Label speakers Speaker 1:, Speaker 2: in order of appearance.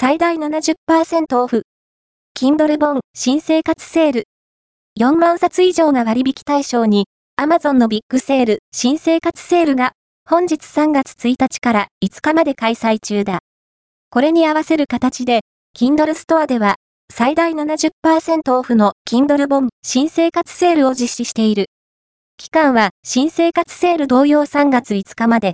Speaker 1: 最大70%オフ。Kindle 本新生活セール。4万冊以上が割引対象に、Amazon のビッグセール新生活セールが本日3月1日から5日まで開催中だ。これに合わせる形で、Kindle ストアでは最大70%オフの Kindle 本新生活セールを実施している。期間は新生活セール同様3月5日まで。